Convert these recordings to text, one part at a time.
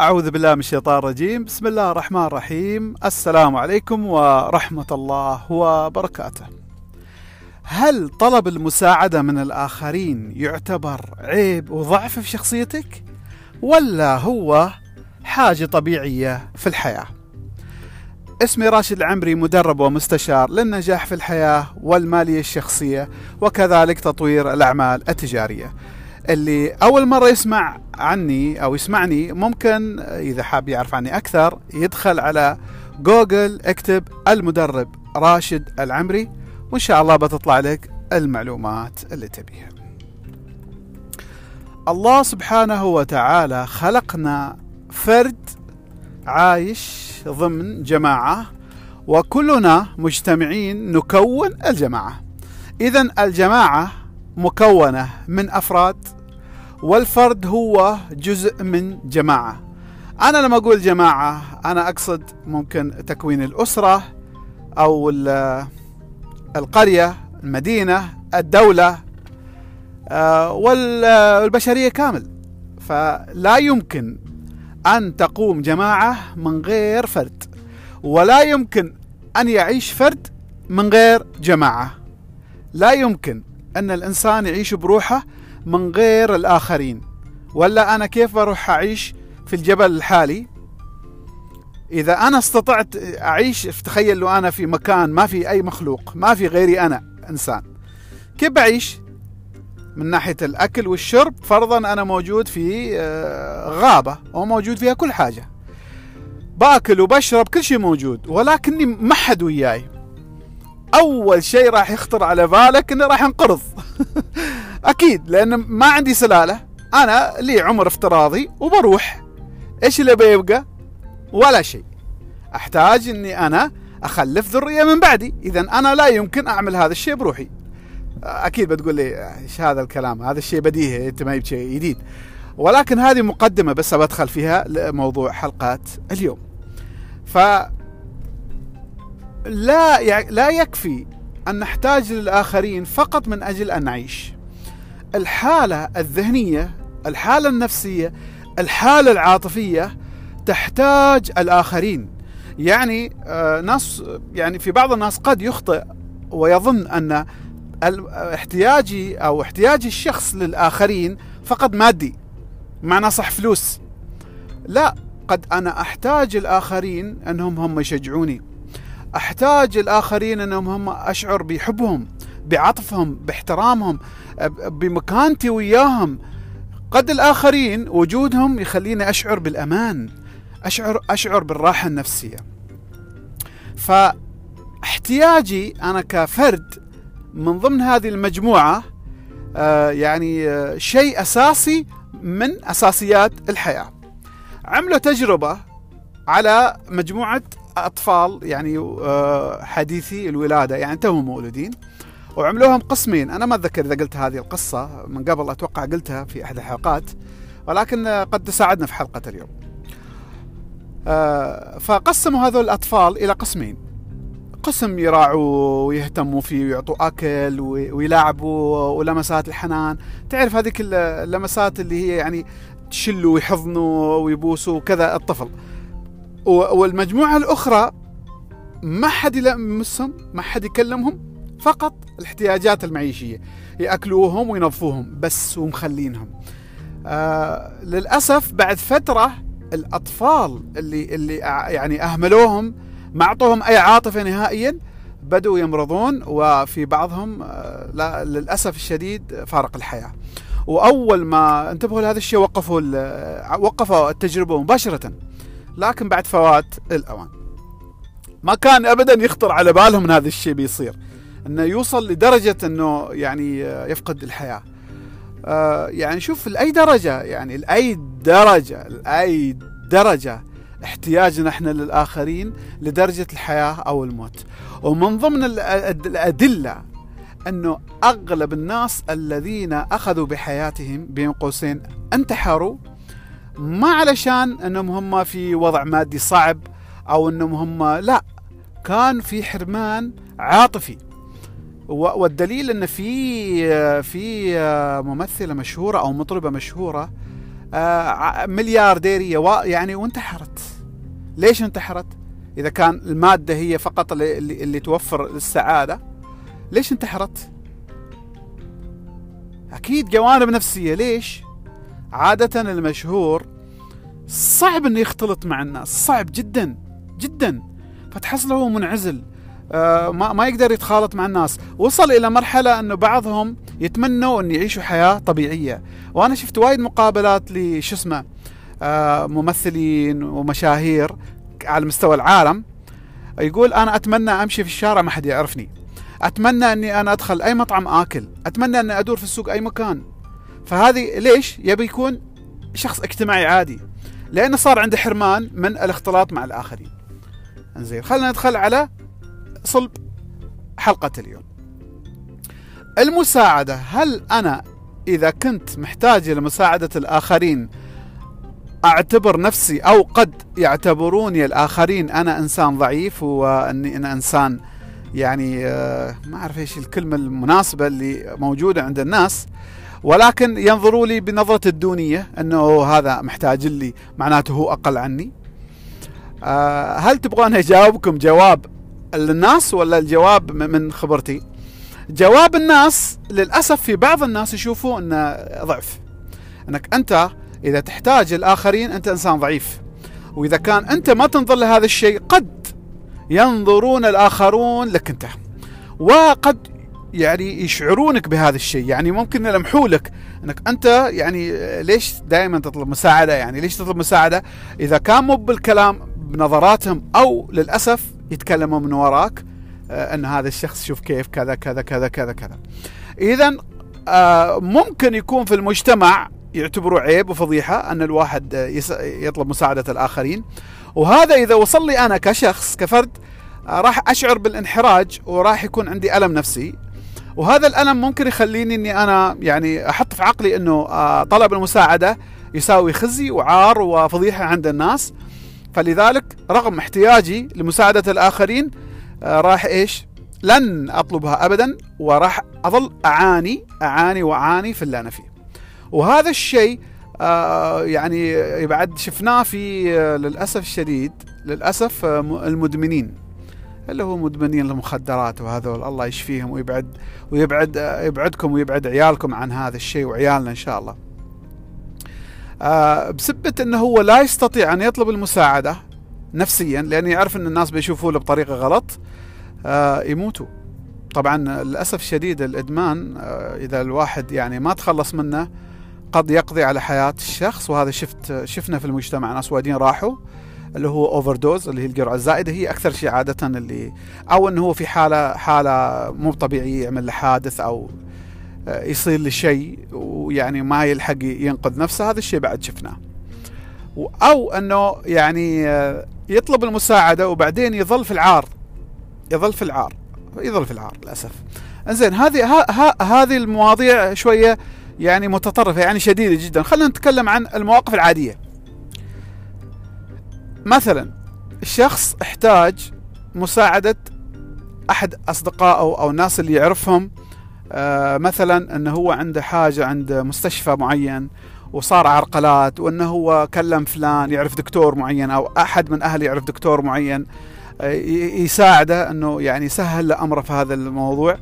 أعوذ بالله من الشيطان الرجيم بسم الله الرحمن الرحيم السلام عليكم ورحمة الله وبركاته هل طلب المساعدة من الآخرين يعتبر عيب وضعف في شخصيتك؟ ولا هو حاجة طبيعية في الحياة؟ اسمي راشد العمري مدرب ومستشار للنجاح في الحياة والمالية الشخصية وكذلك تطوير الأعمال التجارية اللي أول مرة يسمع عني أو يسمعني ممكن إذا حاب يعرف عني أكثر يدخل على جوجل اكتب المدرب راشد العمري وإن شاء الله بتطلع لك المعلومات اللي تبيها. الله سبحانه وتعالى خلقنا فرد عايش ضمن جماعة وكلنا مجتمعين نكون الجماعة. إذا الجماعة مكونة من أفراد والفرد هو جزء من جماعة. أنا لما أقول جماعة أنا أقصد ممكن تكوين الأسرة أو القرية المدينة الدولة آه، والبشرية كامل. فلا يمكن أن تقوم جماعة من غير فرد ولا يمكن أن يعيش فرد من غير جماعة. لا يمكن أن الإنسان يعيش بروحه من غير الآخرين. ولا أنا كيف بروح أعيش في الجبل الحالي؟ إذا أنا استطعت أعيش تخيل لو أنا في مكان ما في أي مخلوق ما في غيري أنا إنسان. كيف بعيش؟ من ناحية الأكل والشرب فرضا أنا موجود في آه، غابة وموجود فيها كل حاجة. باكل وبشرب كل شيء موجود ولكني ما حد وياي. أول شيء راح يخطر على بالك انه راح أنقرض. أكيد لأن ما عندي سلالة. أنا لي عمر افتراضي وبروح. إيش اللي بيبقى؟ ولا شيء. أحتاج إني أنا أخلف ذرية من بعدي. اذا أنا لا يمكن أعمل هذا الشيء بروحي. أكيد بتقول لي إيش هذا الكلام؟ هذا الشيء بديهي أنت ما شيء جديد. ولكن هذه مقدمة بس بدخل فيها لموضوع حلقات اليوم. ف لا يكفي أن نحتاج للآخرين فقط من أجل أن نعيش. الحالة الذهنية الحالة النفسية الحالة العاطفية تحتاج الآخرين. يعني آه ناس يعني في بعض الناس قد يخطئ ويظن أن احتياجي أو احتياج الشخص للآخرين فقط مادي معنى صح فلوس. لا قد أنا أحتاج الآخرين أنهم هم يشجعوني. أحتاج الآخرين أنهم هم أشعر بحبهم. بعطفهم باحترامهم بمكانتي وياهم. قد الآخرين وجودهم يخليني أشعر بالأمان أشعر أشعر بالراحة النفسية. فاحتياجي أنا كفرد من ضمن هذه المجموعة آه، يعني آه، شيء أساسي من أساسيات الحياة. عملوا تجربة على مجموعة أطفال يعني آه، حديثي الولادة. يعني توهم مولودين. وعملوهم قسمين. أنا ما أتذكر إذا قلت هذه القصة من قبل أتوقع قلتها في احد الحلقات ولكن قد تساعدنا في حلقة اليوم. آه، فقسموا هذول الأطفال إلى قسمين. قسم يراعوا ويهتموا فيه ويعطوا أكل ويلاعبوا ولمسات الحنان. تعرف هذيك اللمسات اللي هي يعني تشلوا ويحضنوا ويبوسوا وكذا الطفل. والمجموعة الأخرى ما حد يلمسهم ما حد يكلمهم فقط الاحتياجات المعيشية. يأكلوهم وينظفوهم بس ومخلينهم. آه للأسف بعد فترة الأطفال اللي اللي يعني أهملوهم ما أعطوهم أي عاطفة نهائيا بدوا يمرضون وفي بعضهم آه للأسف الشديد فارق الحياة. وأول ما انتبهوا لهذا الشيء وقفوا وقفوا التجربة مباشرة. لكن بعد فوات الأوان. ما كان أبدا يخطر على بالهم أن هذا الشيء بيصير. أنه يوصل لدرجة أنه يعني يفقد الحياة. آه يعني شوف لأي درجة يعني لأي درجة لأي درجة احتياجنا إحنا للآخرين لدرجة الحياة أو الموت. ومن ضمن الأدلة أنه أغلب الناس الذين أخذوا بحياتهم بين قوسين انتحروا ما علشان أنهم هم في وضع مادي صعب أو أنهم هم لا كان في حرمان عاطفي. والدليل إن في في ممثلة مشهورة أو مطربة مشهورة آه، مليارديرية يعني وانتحرت. ليش انتحرت؟ إذا كان المادة هي فقط اللي, اللي توفر السعادة ليش انتحرت؟ أكيد جوانب نفسية. ليش؟ عادة المشهور صعب إنه يختلط مع الناس صعب جدا جدا. فتحصله هو منعزل. ما, ما يقدر يتخالط مع الناس. وصل إلى مرحلة إنه بعضهم يتمنوا ان يعيشوا حياة طبيعية. وأنا شفت وايد مقابلات لشو اسمه آه ممثلين ومشاهير على مستوى العالم. يقول أنا أتمنى أمشي في الشارع ما حد يعرفني. أتمنى إني أنا أدخل أي مطعم آكل. أتمنى إني أدور في السوق أي مكان. فهذه ليش؟ يبي يكون شخص اجتماعي عادي. لأنه صار عنده حرمان من الاختلاط مع الآخرين. زين خلينا ندخل على صلب حلقة اليوم. المساعدة هل أنا إذا كنت محتاج لمساعده الآخرين أعتبر نفسي أو قد يعتبروني الآخرين أنا إنسان ضعيف وأني أنا إنسان يعني آه، ما أعرف إيش الكلمة المناسبة اللي موجودة عند الناس ولكن ينظروا لي بنظرة الدونية إنه هذا محتاج لي معناته هو أقل عني. آه، هل تبغون أجاوبكم جواب الناس ولا الجواب من خبرتي؟ جواب الناس للأسف في بعض الناس يشوفوا إنه ضعف. إنك أنت إذا تحتاج الآخرين أنت إنسان ضعيف. وإذا كان أنت ما تنظر لهذا الشيء قد ينظرون الآخرون لك أنت. وقد يعني يشعرونك بهذا الشيء. يعني ممكن يلمحوا لك إنك أنت يعني ليش دائما تطلب مساعدة؟ يعني ليش تطلب مساعدة؟ إذا كان مو بالكلام بنظراتهم أو للأسف يتكلموا من وراك آه، إن هذا الشخص شوف كيف كذا كذا كذا كذا كذا. اذا آه، ممكن يكون في المجتمع يعتبروا عيب وفضيحة أن الواحد يطلب مساعدة الآخرين. وهذا إذا وصل لي أنا كشخص كفرد آه، راح أشعر بالانحراج وراح يكون عندي ألم نفسي. وهذا الألم ممكن يخليني إني أنا يعني أحط في عقلي إنه طلب المساعدة يساوي خزي وعار وفضيحة عند الناس. فلذلك رغم احتياجي لمساعدة الآخرين آه، راح إيش لن أطلبها أبدا وراح أظل أعاني أعاني وأعاني في اللي أنا فيه وهذا الشيء آه، يعني بعد شفناه في آه، للأسف الشديد للأسف المدمنين اللي هو مدمنين المخدرات وهذول الله يشفيهم ويبعد ويبعد يبعدكم ويبعد عيالكم عن هذا الشيء وعيالنا إن شاء الله. آه بسبة إنه هو لا يستطيع أن يطلب المساعدة نفسيا لأن يعرف إن الناس بيشوفوه بطريقة غلط آه يموتوا. طبعا للأسف الشديد الإدمان آه إذا الواحد يعني ما تخلص منه قد يقضي على حياة الشخص. وهذا شفت شفنا في المجتمع ناس وايدين راحوا اللي هو overdose اللي هي الجرعه الزائدة هي أكثر شيء عادة اللي أو إنه هو في حالة حالة مو طبيعية يعمل حادث أو يصير له شيء ويعني ما يلحق ينقذ نفسه هذا الشيء بعد شفناه. أو أنه يعني آه، يطلب المساعدة وبعدين يظل في العار يظل في العار يظل في العار للأسف. إنزين هذه هذه المواضيع شوية يعني متطرفة يعني شديدة جدا. خلينا نتكلم عن المواقف العادية. مثلا الشخص احتاج مساعدة أحد أصدقائه أو الناس اللي يعرفهم آه، مثلا انه هو عنده حاجة عند مستشفى معين وصار عرقلات وإنه هو كلم فلان يعرف دكتور معين أو أحد من اهله يعرف دكتور معين آه، يساعده إنه يعني يسهل له أمره في هذا الموضوع.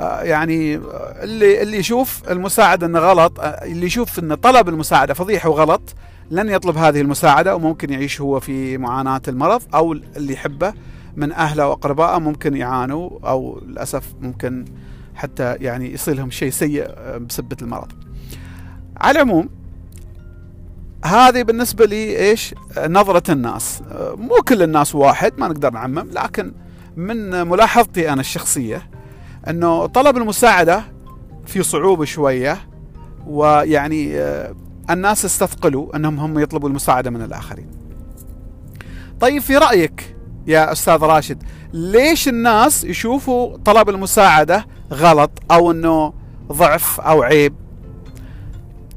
آه، يعني اللي اللي يشوف المساعدة إنه غلط اللي يشوف إن طلب المساعدة فضيحة وغلط لن يطلب هذه المساعدة وممكن يعيش هو في معاناة المرض أو اللي يحبه من أهله وأقربائه ممكن يعانوا أو للأسف ممكن حتى يعني يصير لهم شيء سيء آه، بسبة المرض. على العموم هذه بالنسبة لي إيش؟ نظرة الناس. آه، مو كل الناس واحد ما نقدر نعمم لكن من ملاحظتي أنا الشخصية إنه طلب المساعدة في صعوبة شوية ويعني آه، الناس استثقلوا إنهم هم يطلبوا المساعدة من الآخرين. طيب في رأيك يا أستاذ راشد ليش الناس يشوفوا طلب المساعدة غلط أو إنه ضعف أو عيب.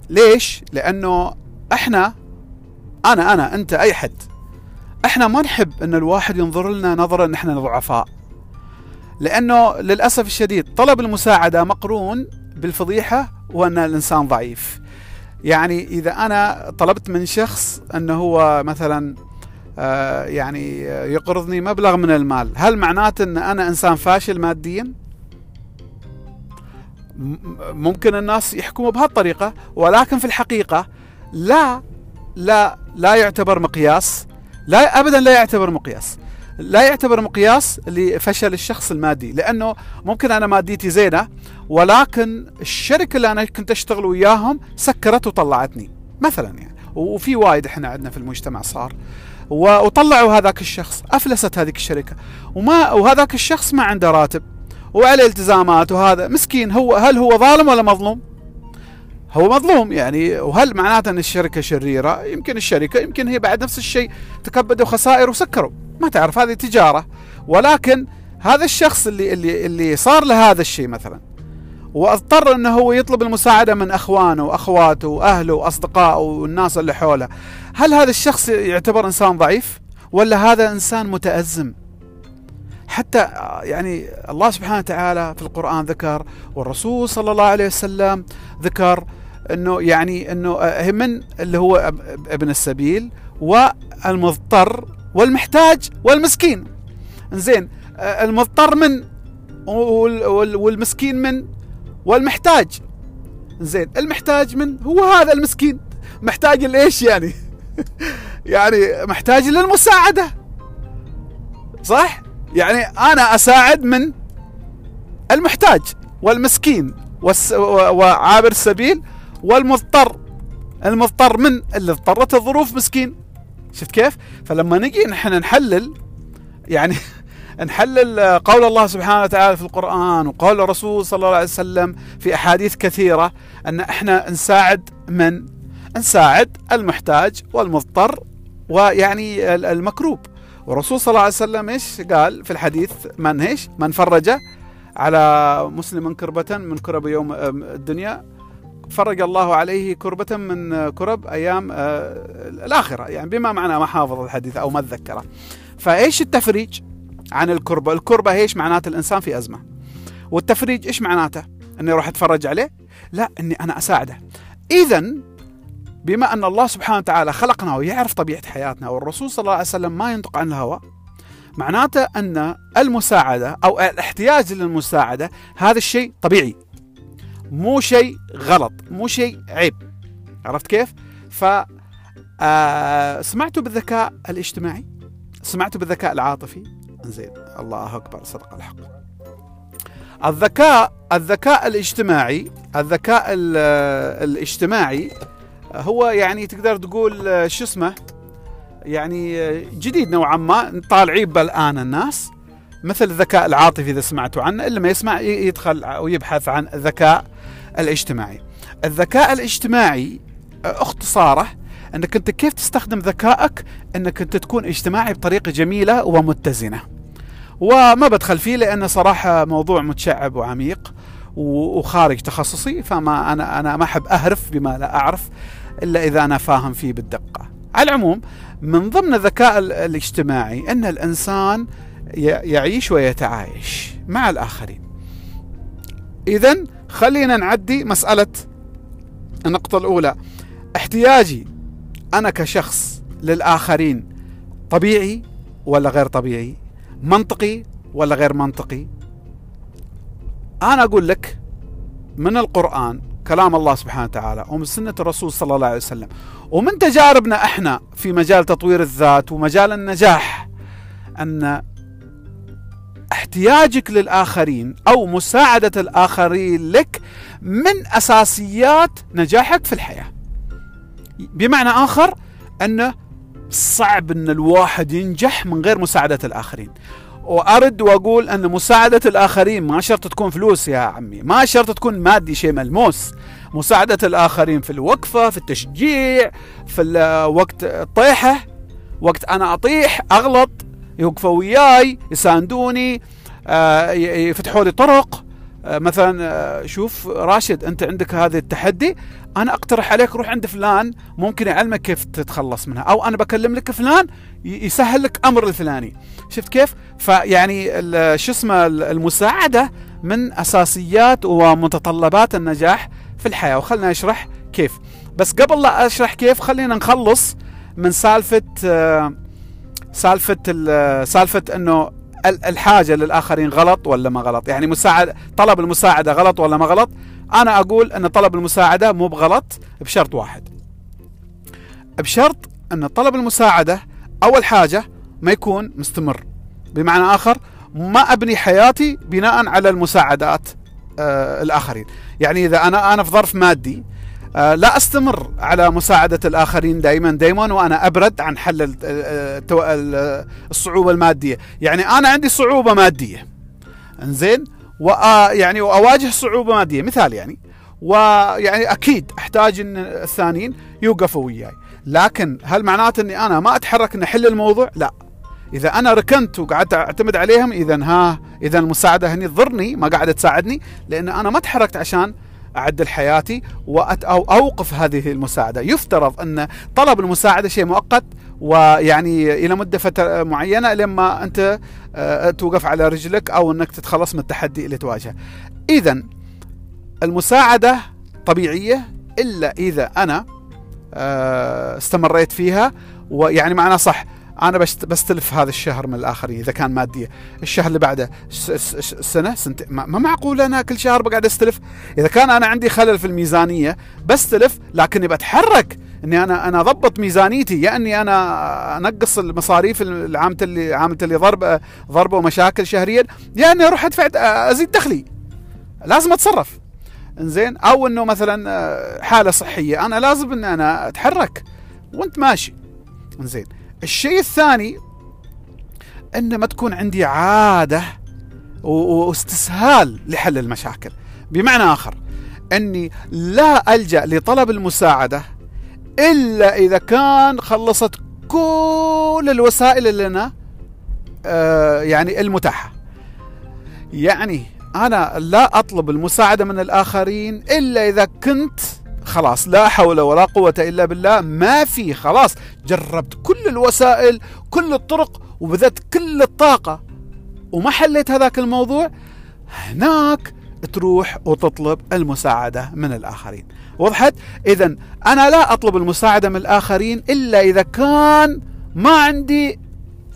ليش؟ لأنه إحنا أنا أنا أنت أي حد. إحنا ما نحب إن الواحد ينظر لنا نظرة إن إحنا ضعفاء. لأنه للأسف الشديد طلب المساعدة مقرون بالفضيحة وأن الإنسان ضعيف. يعني إذا أنا طلبت من شخص إنه هو مثلا آه، يعني يقرضني مبلغ من المال هل معناته إن أنا إنسان فاشل ماديا؟ ممكن الناس يحكموا بهالطريقة ولكن في الحقيقة لا لا لا يعتبر مقياس لا ابدا لا يعتبر مقياس. لا يعتبر مقياس لفشل الشخص المادي لأنه ممكن أنا ماديتي زينة ولكن الشركة اللي أنا كنت أشتغل وياهم سكرت وطلعتني مثلا يعني. وفي وايد إحنا عندنا في المجتمع صار. وطلعوا هذاك الشخص أفلست هذيك الشركة. وما وهذاك الشخص ما عنده راتب. وعليه التزامات وهذا. مسكين هو هل هو ظالم ولا مظلوم؟ هو مظلوم يعني وهل معناته إن الشركة شريرة؟ يمكن الشركة يمكن هي بعد نفس الشيء تكبدوا خسائر وسكروا. ما تعرف هذه تجارة. ولكن هذا الشخص اللي اللي اللي صار له هذا الشيء مثلا واضطر إنه هو يطلب المساعدة من أخوانه وأخواته وأهله وأصدقائه والناس اللي حوله. هل هذا الشخص يعتبر إنسان ضعيف؟ ولا هذا إنسان متأزم؟ حتى يعني الله سبحانه وتعالى في القرآن ذكر والرسول صلى الله عليه وسلم ذكر إنه يعني إنه من اللي هو ابن السبيل والمضطر والمحتاج والمسكين. زين المضطر من والمسكين من والمحتاج. زين المحتاج من هو هذا المسكين. محتاج لإيش يعني؟ يعني محتاج للمساعدة. صح؟ يعني أنا أساعد من المحتاج والمسكين وعابر السبيل والمضطر المضطر من اللي اضطرت الظروف مسكين شفت كيف؟ فلما نجي نحن نحلل يعني نحلل قول الله سبحانه وتعالى في القرآن وقول الرسول صلى الله عليه وسلم في أحاديث كثيرة أن إحنا نساعد من؟ نساعد المحتاج والمضطر ويعني المكروب والرسول صلى الله عليه وسلم إيش قال في الحديث؟ من إيش؟ من فرج على مسلم كربة من كرب يوم الدنيا. فرج الله عليه كربة من كرب أيام آه، الآخرة. يعني بما معنى ما حافظ الحديث أو ما تذكره. فإيش التفريج عن الكربة؟ الكربة إيش معناته؟ الإنسان في أزمة. والتفريج إيش معناته؟ أني أروح أتفرج عليه؟ لا أني أنا أساعده. إذا بما أن الله سبحانه وتعالى خلقنا ويعرف طبيعة حياتنا والرسول صلى الله عليه وسلم ما ينطق عن الهوى معناته أن المساعدة أو الاحتياج للمساعدة هذا الشيء طبيعي مو شيء غلط مو شيء عيب عرفت كيف؟ ف آه سمعتوا بالذكاء الاجتماعي؟ سمعتوا بالذكاء العاطفي؟ زين الله أكبر صدق الحق. الذكاء الذكاء الاجتماعي الذكاء الاجتماعي هو يعني تقدر تقول آه، شو اسمه؟ يعني آه، جديد نوعا ما طالعين بالآن الناس مثل الذكاء العاطفي إذا سمعتوا عنه إلا ما يسمع يدخل ويبحث عن الذكاء الاجتماعي. الذكاء الاجتماعي آه، اختصاره إنك انت كيف تستخدم ذكائك؟ إنك انت تكون اجتماعي بطريقة جميلة ومتزنة. وما بدخل فيه لأنه صراحة موضوع متشعب وعميق وخارج تخصصي فما أنا أنا ما أحب أهرف بما لا أعرف. إلا إذا أنا فاهم فيه بالدقة. على العموم من ضمن الذكاء الاجتماعي أن الإنسان يعيش ويتعايش مع الآخرين. اذا خلينا نعدي مسألة النقطة الأولى احتياجي أنا كشخص للآخرين طبيعي ولا غير طبيعي؟ منطقي ولا غير منطقي؟ أنا أقول لك من القرآن كلام الله سبحانه وتعالى ومن سنة الرسول صلى الله عليه وسلم. ومن تجاربنا إحنا في مجال تطوير الذات ومجال النجاح أن احتياجك للآخرين أو مساعدة الآخرين لك من أساسيات نجاحك في الحياة. بمعنى آخر أنه صعب أن الواحد ينجح من غير مساعدة الآخرين. وأرد وأقول أن مساعدة الآخرين ما شرط تكون فلوس يا عمي ما شرط تكون مادي شيء ملموس. مساعدة الآخرين في الوقفة في التشجيع في وقت الطيحه وقت أنا أطيح أغلط يوقفوا وياي يساندوني آه، يفتحوا لي طرق. آه، مثلا آه، شوف راشد أنت عندك هذا التحدي أنا أقترح عليك روح عند فلان ممكن يعلمك كيف تتخلص منها. أو أنا بكلم لك فلان يسهل لك أمر الفلاني. شفت كيف؟ فيعني شو اسمه المساعدة من أساسيات ومتطلبات النجاح في الحياة. وخلنا نشرح كيف. بس قبل لا أشرح كيف خلينا نخلص من سالفة آه، سالفة سالفة إنه الحاجة للآخرين غلط ولا ما غلط. يعني مساعد طلب المساعدة غلط ولا ما غلط؟ أنا أقول أن طلب المساعدة مو بغلط بشرط واحد. بشرط أن طلب المساعدة أول حاجة ما يكون مستمر. بمعنى آخر ما أبني حياتي بناء على المساعدات آه الآخرين. يعني إذا أنا أنا في ظرف مادي آه لا أستمر على مساعدة الآخرين دائما دائما وأنا أبرد عن حل الصعوبة المادية. يعني أنا عندي صعوبة مادية. إنزين؟ ويعني واواجه صعوبة مادية. مثال يعني. ويعني أكيد أحتاج إن الثانيين يوقفوا وياي. لكن هل معناته إني أنا ما أتحرك إني أحل الموضوع؟ لا. إذا أنا ركنت وقعدت أعتمد عليهم إذا ها إذا المساعدة هني تضرني ما قاعدة تساعدني لأن أنا ما تحركت عشان أعدل حياتي وأت أو أوقف هذه المساعدة، يفترض إن طلب المساعدة شيء مؤقت ويعني إلى مدة فترة معينة لما أنت توقف على رجلك أو إنك تتخلص من التحدي اللي تواجهه. اذا المساعدة طبيعية إلا إذا أنا آه، استمريت فيها ويعني معناه صح أنا بستلف هذا الشهر من الاخرين إذا كان ماديه الشهر اللي بعده سنة سنتين ما معقول أنا كل شهر بقعد أستلف إذا كان أنا عندي خلل في الميزانية بستلف لكني بتحرك إني أنا أنا أضبط ميزانيتي يا اني أنا أنقص المصاريف العامة اللي عامة اللي ضرب ضربة ومشاكل شهريا يا اني أروح أدفع أزيد دخلي. لازم أتصرف. إنزين؟ أو إنه مثلا آه، حالة صحية أنا لازم إن أنا أتحرك. وأنت ماشي. إنزين؟ الشيء الثاني إن ما تكون عندي عادة واستسهال لحل المشاكل. بمعنى آخر إني لا ألجأ لطلب المساعدة إلا إذا كان خلصت كل الوسائل اللي أنا آه يعني المتاحة. يعني أنا لا أطلب المساعدة من الآخرين إلا إذا كنت خلاص لا حول ولا قوة إلا بالله ما في خلاص جربت كل الوسائل كل الطرق وبذلت كل الطاقة. وما حليت هذاك الموضوع؟ هناك تروح وتطلب المساعدة من الآخرين. وضحت؟ إذا أنا لا أطلب المساعدة من الآخرين إلا إذا كان ما عندي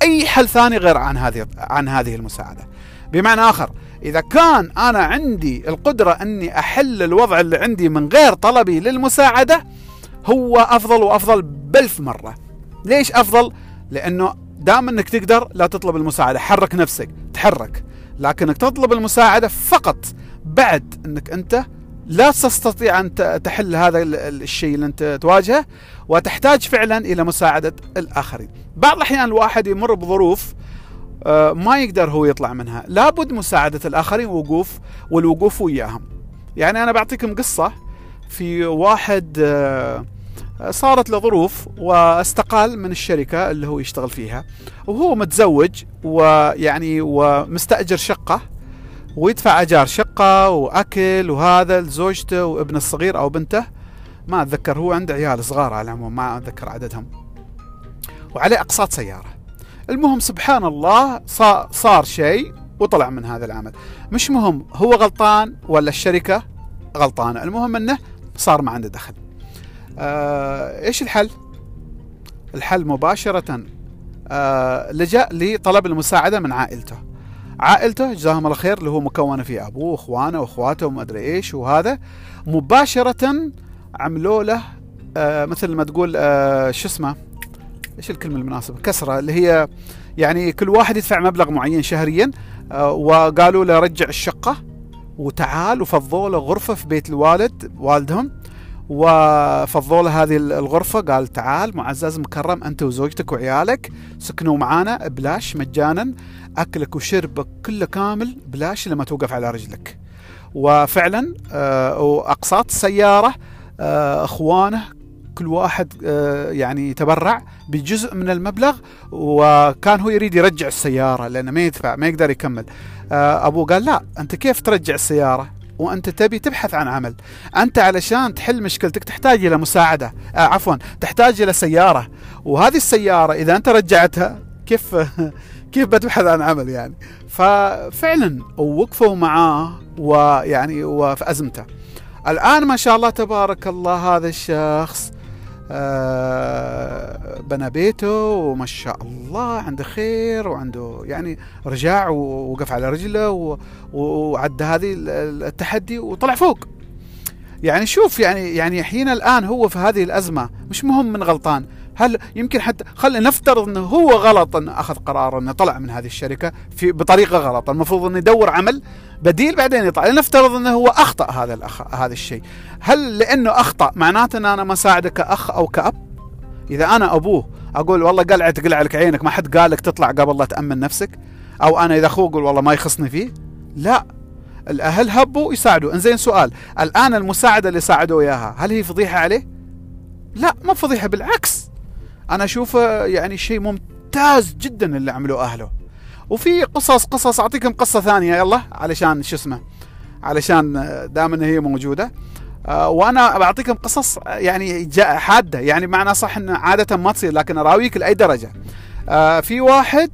أي حل ثاني غير عن هذه عن هذه المساعدة بمعنى آخر إذا كان أنا عندي القدرة أني أحل الوضع اللي عندي من غير طلبي للمساعدة هو أفضل وأفضل بألف مرة ليش أفضل؟ لأنه دام أنك تقدر لا تطلب المساعدة حرك نفسك تحرك لكنك تطلب المساعدة فقط بعد أنك أنت لا تستطيع أن تحل هذا الشيء اللي أنت تواجهه وتحتاج فعلا إلى مساعدة الآخرين. بعض الأحيان الواحد يمر بظروف آه، ما يقدر هو يطلع منها. لابد مساعدة الآخرين وقوف والوقوف وياهم. يعني أنا بعطيكم قصة في واحد آه، صارت له ظروف واستقال من الشركة اللي هو يشتغل فيها. وهو متزوج ويعني ومستأجر شقة. ويدفع أجار شقة وأكل وهذا لزوجته وابنه الصغير أو بنته. ما أتذكر هو عنده عيال صغار على العموم ما أتذكر عددهم. وعليه أقساط سيارة. المهم سبحان الله صار شيء وطلع من هذا العمل. مش مهم هو غلطان ولا الشركة غلطانة المهم إنه صار ما عنده دخل. آه إيش الحل؟ الحل مباشرة آه لجأ لطلب المساعدة من عائلته. عائلته جزاهم الله خير اللي هو مكونة في أبوه وإخوانه وإخواته وما أدري إيش وهذا مباشرة عملوا له آه مثل ما تقول آه شو اسمه؟ إيش الكلمة المناسبة؟ كسرة اللي هي يعني كل واحد يدفع مبلغ معين شهريا آه، وقالوا له رجع الشقة وتعال وفضوا له غرفة في بيت الوالد والدهم وفضوا له هذه الغرفة. قال تعال معزز مكرم أنت وزوجتك وعيالك سكنوا معانا بلاش مجانا أكلك وشربك كله كامل بلاش لما توقف على رجلك. وفعلا آه، وأقساط السيارة آه، أخوانه كل واحد آه، يعني تبرع بجزء من المبلغ وكان هو يريد يرجع السيارة لأنه ما يدفع ما يقدر يكمل. أبوه قال لا أنت كيف ترجع السيارة؟ وأنت تبي تبحث عن عمل. أنت علشان تحل مشكلتك تحتاج إلى مساعدة آه عفوا تحتاج إلى سيارة. وهذه السيارة إذا أنت رجعتها كيف كيف بتبحث عن عمل يعني؟ ففعلا وقفوا معاه ويعني وفي ازمته الآن ما شاء الله تبارك الله هذا الشخص بنى بيته وما شاء الله عنده خير وعنده يعني رجع ووقف على رجله وعدى هذه التحدي وطلع فوق. يعني شوف يعني يعني حين الآن هو في هذه الأزمة مش مهم من غلطان. هل يمكن حتى خلينا نفترض إنه هو غلط انه أخذ قرار إنه طلع من هذه الشركة في بطريقة غلط. المفروض إنه يدور عمل بديل بعدين يطلع لنفترض إنه هو أخطأ هذا الأخ... هذا الشيء. هل لأنه أخطأ معناته إن أنا ما ساعده كأخ أو كأب؟ إذا أنا أبوه أقول والله قلعه تقلع لك عينك ما حد قال لك تطلع قبل لا تأمن نفسك. أو أنا إذا أخوه أقول والله ما يخصني فيه. لا. الأهل هبوا يساعدوا. إنزين سؤال الآن المساعدة اللي ساعدوا إياها هل هي فضيحة عليه؟ لا ما فضيحة بالعكس. أنا أشوفه يعني شيء ممتاز جدا اللي عملوه أهله. وفي قصص قصص أعطيكم قصة ثانية يلا علشان شو اسمه علشان دام هي موجودة. آه، وأنا بعطيكم قصص يعني حادة يعني معنى صح إن عادة ما تصير لكن أراويك لأي درجة. آه، في واحد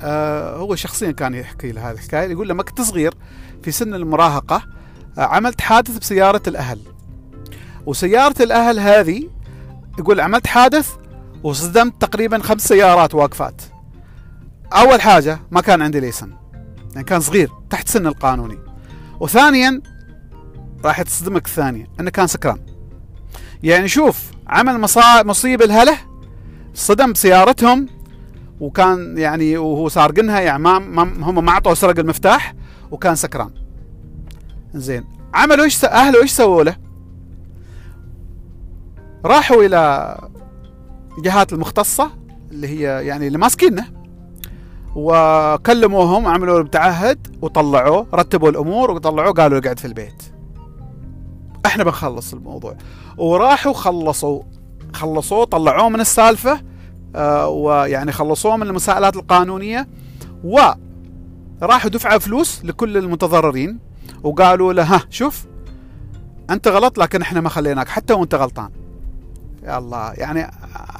آه، هو شخصيا كان يحكي له هذه الحكاية يقول لما كنت صغير في سن المراهقة عملت حادث بسيارة الأهل. وسيارة الأهل هذه يقول عملت حادث وصدمت تقريبا خمس سيارات واقفات. أول حاجة ما كان عندي ليسن يعني كان صغير تحت سن القانوني. وثانيا راح تصدمك الثانية إنه كان سكران. يعني شوف عمل مصيبة لهله صدم بسيارتهم وكان يعني وهو سارقنها يعني ما, ما هم ما أعطوه سرق المفتاح وكان سكران. زين. عملوا إيش أهله إيش سووا له؟ راحوا إلى الجهات المختصة اللي هي يعني اللي ماسكينه. وكلموهم عملوا بتعهد وطلعوه رتبوا الأمور وطلعوه قالوا اقعد في البيت. إحنا بنخلص الموضوع. وراحوا خلصوا خلصوه طلعوه من السالفة آه ويعني خلصوه من المساءلات القانونية. وراحوا دفعوا فلوس لكل المتضررين وقالوا له ها شوف أنت غلط لكن إحنا ما خليناك حتى وأنت غلطان. يا الله يعني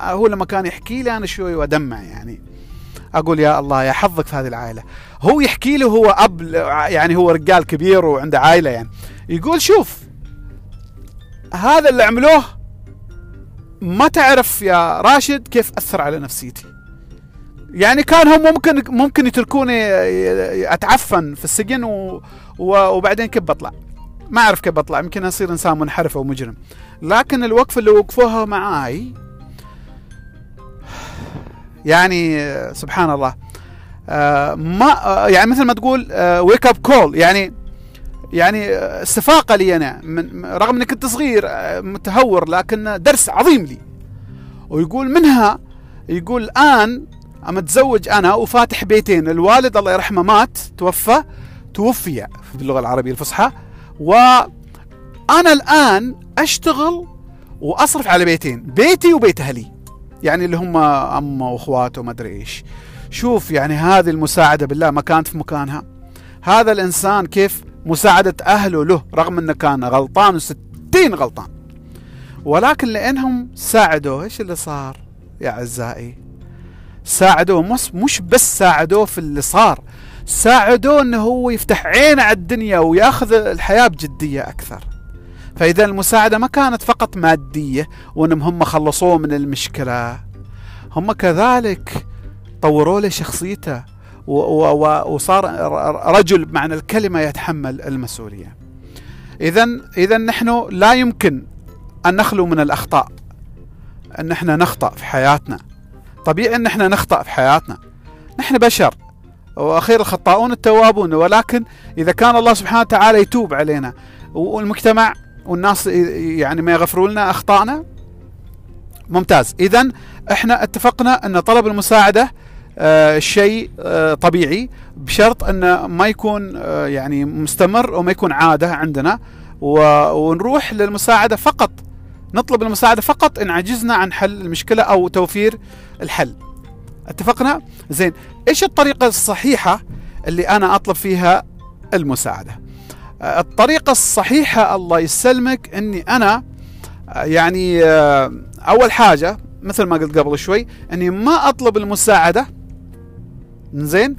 هو لما كان يحكي لي أنا شوي ودمع يعني. أقول يا الله يا حظك في هذه العائلة. هو يحكي له هو أب يعني هو رجال كبير وعنده عائلة يعني. يقول شوف هذا اللي عملوه ما تعرف يا راشد كيف أثر على نفسيتي. يعني كان هم ممكن ممكن يتركوني أتعفن في السجن و... وبعدين كيف بطلع؟ ما أعرف كيف بطلع يمكن أصير إنسان منحرف أو مجرم. لكن الوقفه اللي وقفوها معاي يعني سبحان الله. آه، ما آه، يعني مثل ما تقول wake up call يعني يعني استفاقة لي أنا من رغم إني كنت صغير آه، متهور لكن درس عظيم لي. ويقول منها يقول الان متزوج أنا وفاتح بيتين. الوالد الله يرحمه مات توفى توفي باللغة العربية الفصحى. وأنا الآن أشتغل وأصرف على بيتين بيتي وبيت أهلي يعني اللي هم أمه وأخواته وما أدري إيش. شوف يعني هذه المساعدة بالله ما كانت في مكانها. هذا الإنسان كيف مساعدة أهله له رغم إنه كان غلطان وستين غلطان. ولكن لأنهم ساعدوه إيش اللي صار يا أعزائي؟ ساعدوه مش بس ساعدوه في اللي صار ساعدوه إنه هو يفتح عينه على الدنيا ويأخذ الحياة بجدية أكثر. فإذا المساعدة ما كانت فقط مادية وأنهم هم خلصوه من المشكلة. هم كذلك طوروا له شخصيته وصار رجل معنى الكلمة يتحمل المسؤولية. إذا إذا نحن لا يمكن أن نخلو من الأخطاء. أن إحنا نخطأ في حياتنا. طبيعي أن إحنا نخطأ في حياتنا. نحن بشر وأخير الخطاؤون التوابون ولكن إذا كان الله سبحانه وتعالى يتوب علينا والمجتمع والناس يعني ما يغفروا لنا اخطائنا ممتاز. اذا إحنا اتفقنا أن طلب المساعدة آه شيء آه طبيعي بشرط انه ما يكون آه يعني مستمر وما يكون عادة عندنا. ونروح للمساعدة فقط. نطلب المساعدة فقط إن عجزنا عن حل المشكلة أو توفير الحل. اتفقنا؟ زين. إيش الطريقة الصحيحة اللي أنا أطلب فيها المساعدة؟ الطريقة الصحيحة الله يسلمك إني أنا يعني آه، أول حاجة مثل ما قلت قبل شوي إني ما أطلب المساعدة. زين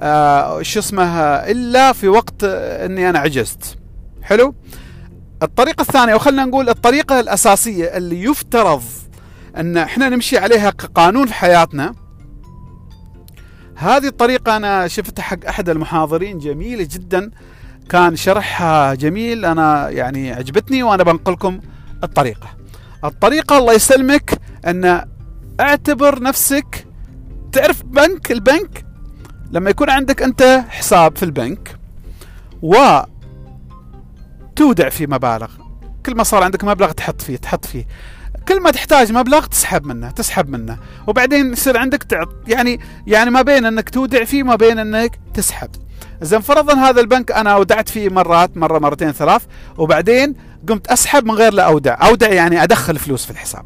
آه شو اسمه؟ إلا في وقت إني أنا عجزت. حلو؟ الطريقة الثانية وخلنا نقول الطريقة الأساسية اللي يفترض أن إحنا نمشي عليها كقانون في حياتنا هذه الطريقة أنا شفتها حق أحد المحاضرين جميلة جدا. كان شرحها جميل. أنا يعني عجبتني وأنا بنقلكم الطريقة. الطريقة الله يسلمك أن اعتبر نفسك تعرف بنك البنك لما يكون عندك أنت حساب في البنك و تودع فيه مبالغ. كل ما صار عندك مبلغ تحط فيه تحط فيه. كل ما تحتاج مبلغ تسحب منه تسحب منه. وبعدين يصير عندك تعط يعني يعني ما بين أنك تودع فيه ما بين أنك تسحب. زين فرضا هذا البنك أنا اودعت فيه مرات مرة مرتين ثلاث وبعدين قمت أسحب من غير لا أودع. أودع يعني أدخل فلوس في الحساب.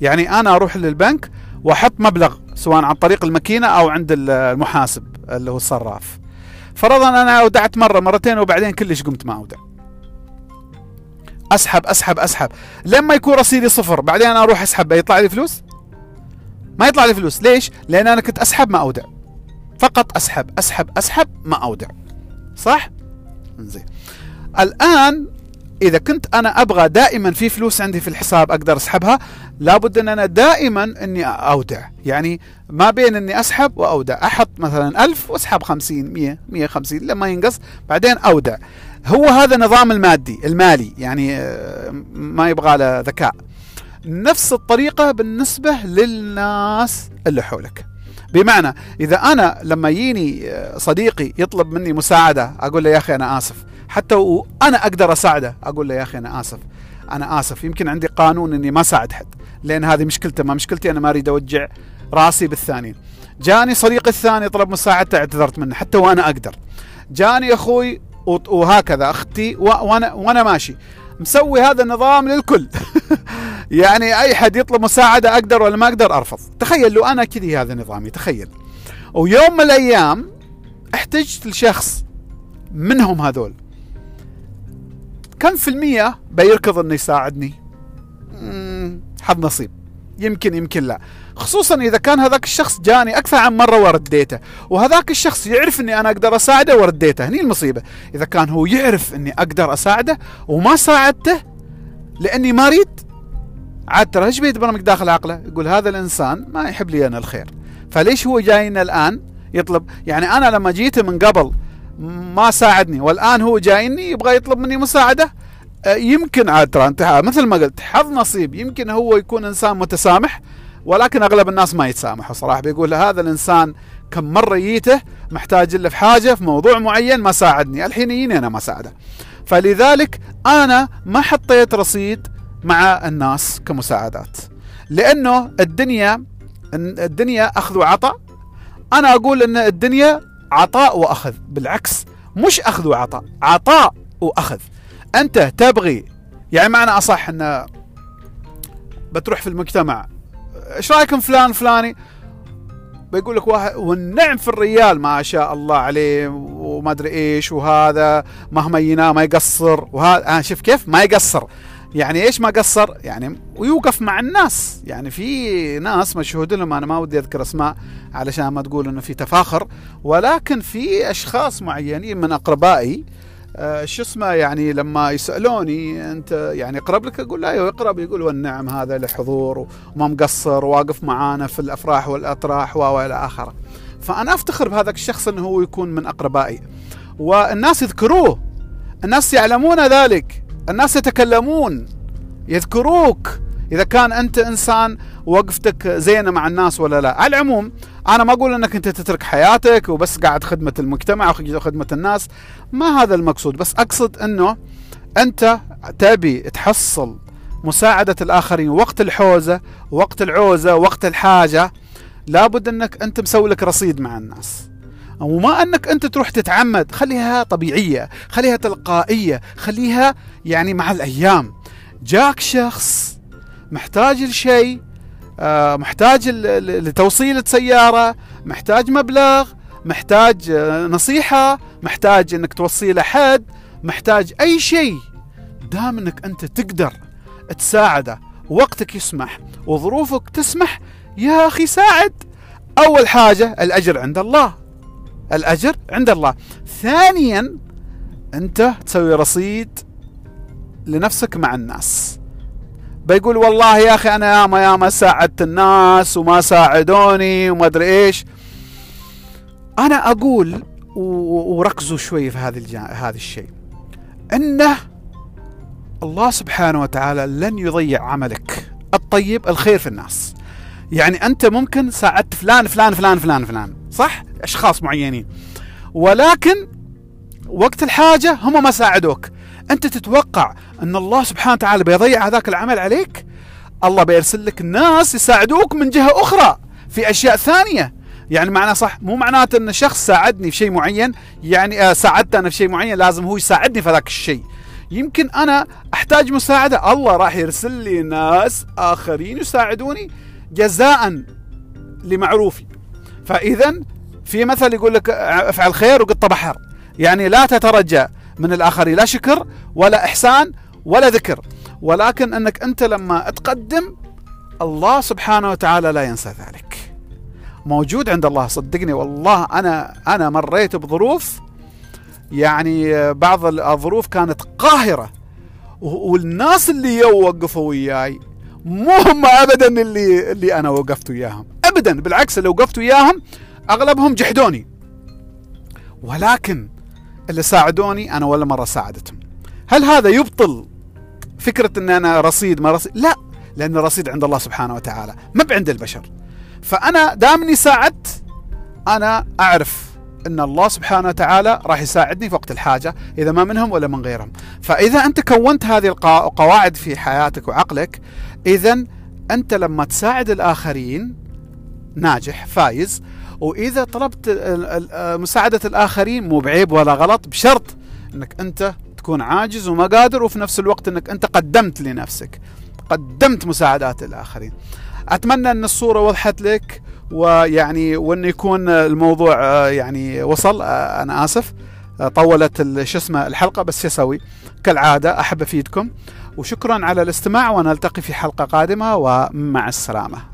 يعني أنا أروح للبنك وأحط مبلغ سواء عن طريق الماكينة أو عند المحاسب اللي هو الصراف. فرضا أنا اودعت مرة مرتين وبعدين كلش قمت ما أودع. أسحب أسحب أسحب. لما يكون رصيدي صفر بعدين أنا أروح أسحب يطلع لي فلوس؟ ما يطلع لي فلوس. ليش؟ لأن أنا كنت أسحب ما أودع. فقط أسحب أسحب أسحب ما أودع. صح؟ زين. الآن إذا كنت أنا أبغى دائما في فلوس عندي في الحساب أقدر أسحبها لابد أن أنا دائما إني أودع. يعني ما بين إني أسحب وأودع. أحط مثلا ألف وأسحب خمسين مية مية خمسين لما ينقص بعدين أودع. هو هذا النظام المادي المالي يعني آه، ما يبغى له ذكاء. نفس الطريقة بالنسبة للناس اللي حولك. بمعنى إذا أنا لما يجيني صديقي يطلب مني مساعدة أقول له يا أخي أنا آسف. حتى وأنا أقدر أساعده أقول له يا أخي أنا آسف. أنا آسف. يمكن عندي قانون إني ما أساعد حد لأن هذه مشكلته. ما مشكلتي أنا ما أريد أوجع رأسي بالثاني. جاني صديقي الثاني طلب مساعدته اعتذرت منه حتى وأنا أقدر. جاني أخوي وهكذا أختي وأنا وأنا ماشي. مسوي هذا النظام للكل. يعني أي حد يطلب مساعدة أقدر ولا ما أقدر أرفض. تخيل لو أنا كذي هذا نظامي تخيل. ويوم من الأيام احتجت لشخص منهم هذول. كم في المية بيركض إنه يساعدني؟ حظ نصيب. يمكن يمكن لا. خصوصا إذا كان هذاك الشخص جاني أكثر عن مرة ورديته وهذاك الشخص يعرف إني أنا أقدر أساعده ورديته هني المصيبة. إذا كان هو يعرف إني أقدر أساعده وما ساعدته لأني ما أريد عاد ترى إيش بيت برمج داخل عقله؟ يقول هذا الإنسان ما يحب لي أنا الخير. فليش هو جاينا الآن يطلب؟ يعني أنا لما جيته من قبل ما ساعدني والآن هو جايني يبغى يطلب مني مساعدة أه، يمكن عاد ترى انت مثل ما قلت حظ نصيب. يمكن هو يكون إنسان متسامح ولكن أغلب الناس ما يتسامحوا صراحة. بيقول هذا الإنسان كم مرة جيته محتاج له في حاجة في موضوع معين ما ساعدني. الحين يجيني أنا ما ساعده. فلذلك أنا ما حطيت رصيد مع الناس كمساعدات. لأنه الدنيا الدنيا أخذ وعطاء. أنا أقول إن الدنيا عطاء وأخذ. بالعكس مش أخذ وعطاء عطاء وأخذ. أنت تبغي يعني معنى أصح إن بتروح في المجتمع إيش رأيكم فلان فلاني؟ بيقول لك واحد والنعم في الريال ما شاء الله عليه وما أدري إيش وهذا مهما ينام ما يقصر وهذا آه شوف كيف؟ ما يقصر. يعني إيش ما قصر؟ يعني ويوقف مع الناس. يعني في ناس مشهود لهم أنا ما ودي أذكر أسماء علشان ما تقول إنه في تفاخر ولكن في أشخاص معينين من أقربائي شو اسمه يعني لما يسألوني أنت يعني اقرب لك؟ أقول لا أيوه يقرب. يقول والنعم هذا له حضور وما مقصر واقف معانا في الأفراح والأطراح والى آخره. فأنا أفتخر بهذا الشخص إنه هو يكون من أقربائي. والناس يذكروه. الناس يعلمون ذلك. الناس يتكلمون. يذكروك. إذا كان أنت إنسان وقفتك زينة مع الناس ولا لا. على العموم أنا ما أقول إنك أنت تترك حياتك وبس قاعد خدمة المجتمع وخدمه الناس. ما هذا المقصود بس أقصد إنه أنت تبي تحصل مساعدة الآخرين وقت الحوزة وقت العوزة وقت الحاجة لابد أنك أنت مسوي لك رصيد مع الناس. وما أنك أنت تروح تتعمد خليها طبيعية خليها تلقائية خليها يعني مع الأيام. جاك شخص محتاج لشيء محتاج لتوصيلة سيارة محتاج مبلغ محتاج آه، نصيحة محتاج إنك توصي له حد محتاج أي شيء. دام إنك أنت تقدر تساعده وقتك يسمح وظروفك تسمح يا أخي ساعد. أول حاجة الأجر عند الله. الأجر عند الله. ثانيا أنت تسوي رصيد لنفسك مع الناس. بيقول والله يا أخي أنا ياما ياما ساعدت الناس وما ساعدوني وما أدري إيش. أنا أقول وركزوا شوي في هذا هذا الشيء. إنه الله سبحانه وتعالى لن يضيع عملك. الطيب الخير في الناس. يعني أنت ممكن ساعدت فلان فلان فلان فلان فلان. صح؟ أشخاص معينين. ولكن وقت الحاجة هم ما ساعدوك. أنت تتوقع أن الله سبحانه وتعالى بيضيع هذاك العمل عليك؟ الله بيرسل لك ناس يساعدوك من جهة أخرى في أشياء ثانية. يعني معناه صح مو معناته أن شخص ساعدني في شيء معين يعني آه ساعدته أنا في شيء معين لازم هو يساعدني في ذاك الشيء. يمكن أنا أحتاج مساعدة. الله راح يرسل لي ناس آخرين يساعدوني جزاء لمعروفي. فاذا في مثل يقول لك أفعل خير وقط بحر. يعني لا تترجى. من الآخرين. لا شكر ولا إحسان ولا ذكر. ولكن أنك أنت لما تقدم الله سبحانه وتعالى لا ينسى ذلك. موجود عند الله. صدقني والله أنا أنا مريت بظروف يعني بعض الظروف كانت قاهرة. والناس اللي يوقفوا وياي مو هم ابدا اللي اللي أنا وقفت وياهم. ابدا بالعكس لو وقفت وياهم أغلبهم جحدوني. ولكن اللي ساعدوني أنا ولا مرة ساعدتهم. هل هذا يبطل فكرة إن أنا رصيد ما رصيد؟ لا لأن الرصيد عند الله سبحانه وتعالى ما بعند البشر. فأنا دامني ساعدت أنا أعرف إن الله سبحانه وتعالى راح يساعدني في وقت الحاجة إذا ما منهم ولا من غيرهم. فإذا أنت كونت هذه القواعد في حياتك وعقلك اذا أنت لما تساعد الآخرين ناجح فايز وإذا طلبت مساعدة الآخرين مو بعيب ولا غلط بشرط إنك أنت تكون عاجز وما قادر وفي نفس الوقت إنك أنت قدمت لنفسك قدمت مساعدات للاخرين أتمنى إن الصورة وضحت لك ويعني وإنه يكون الموضوع آه، يعني وصل. آه، أنا آسف. آه، طولت شو اسمه الحلقة بس شو أسوي؟ كالعادة أحب أفيدكم. وشكرا على الاستماع ونلتقي في حلقة قادمة ومع السلامة.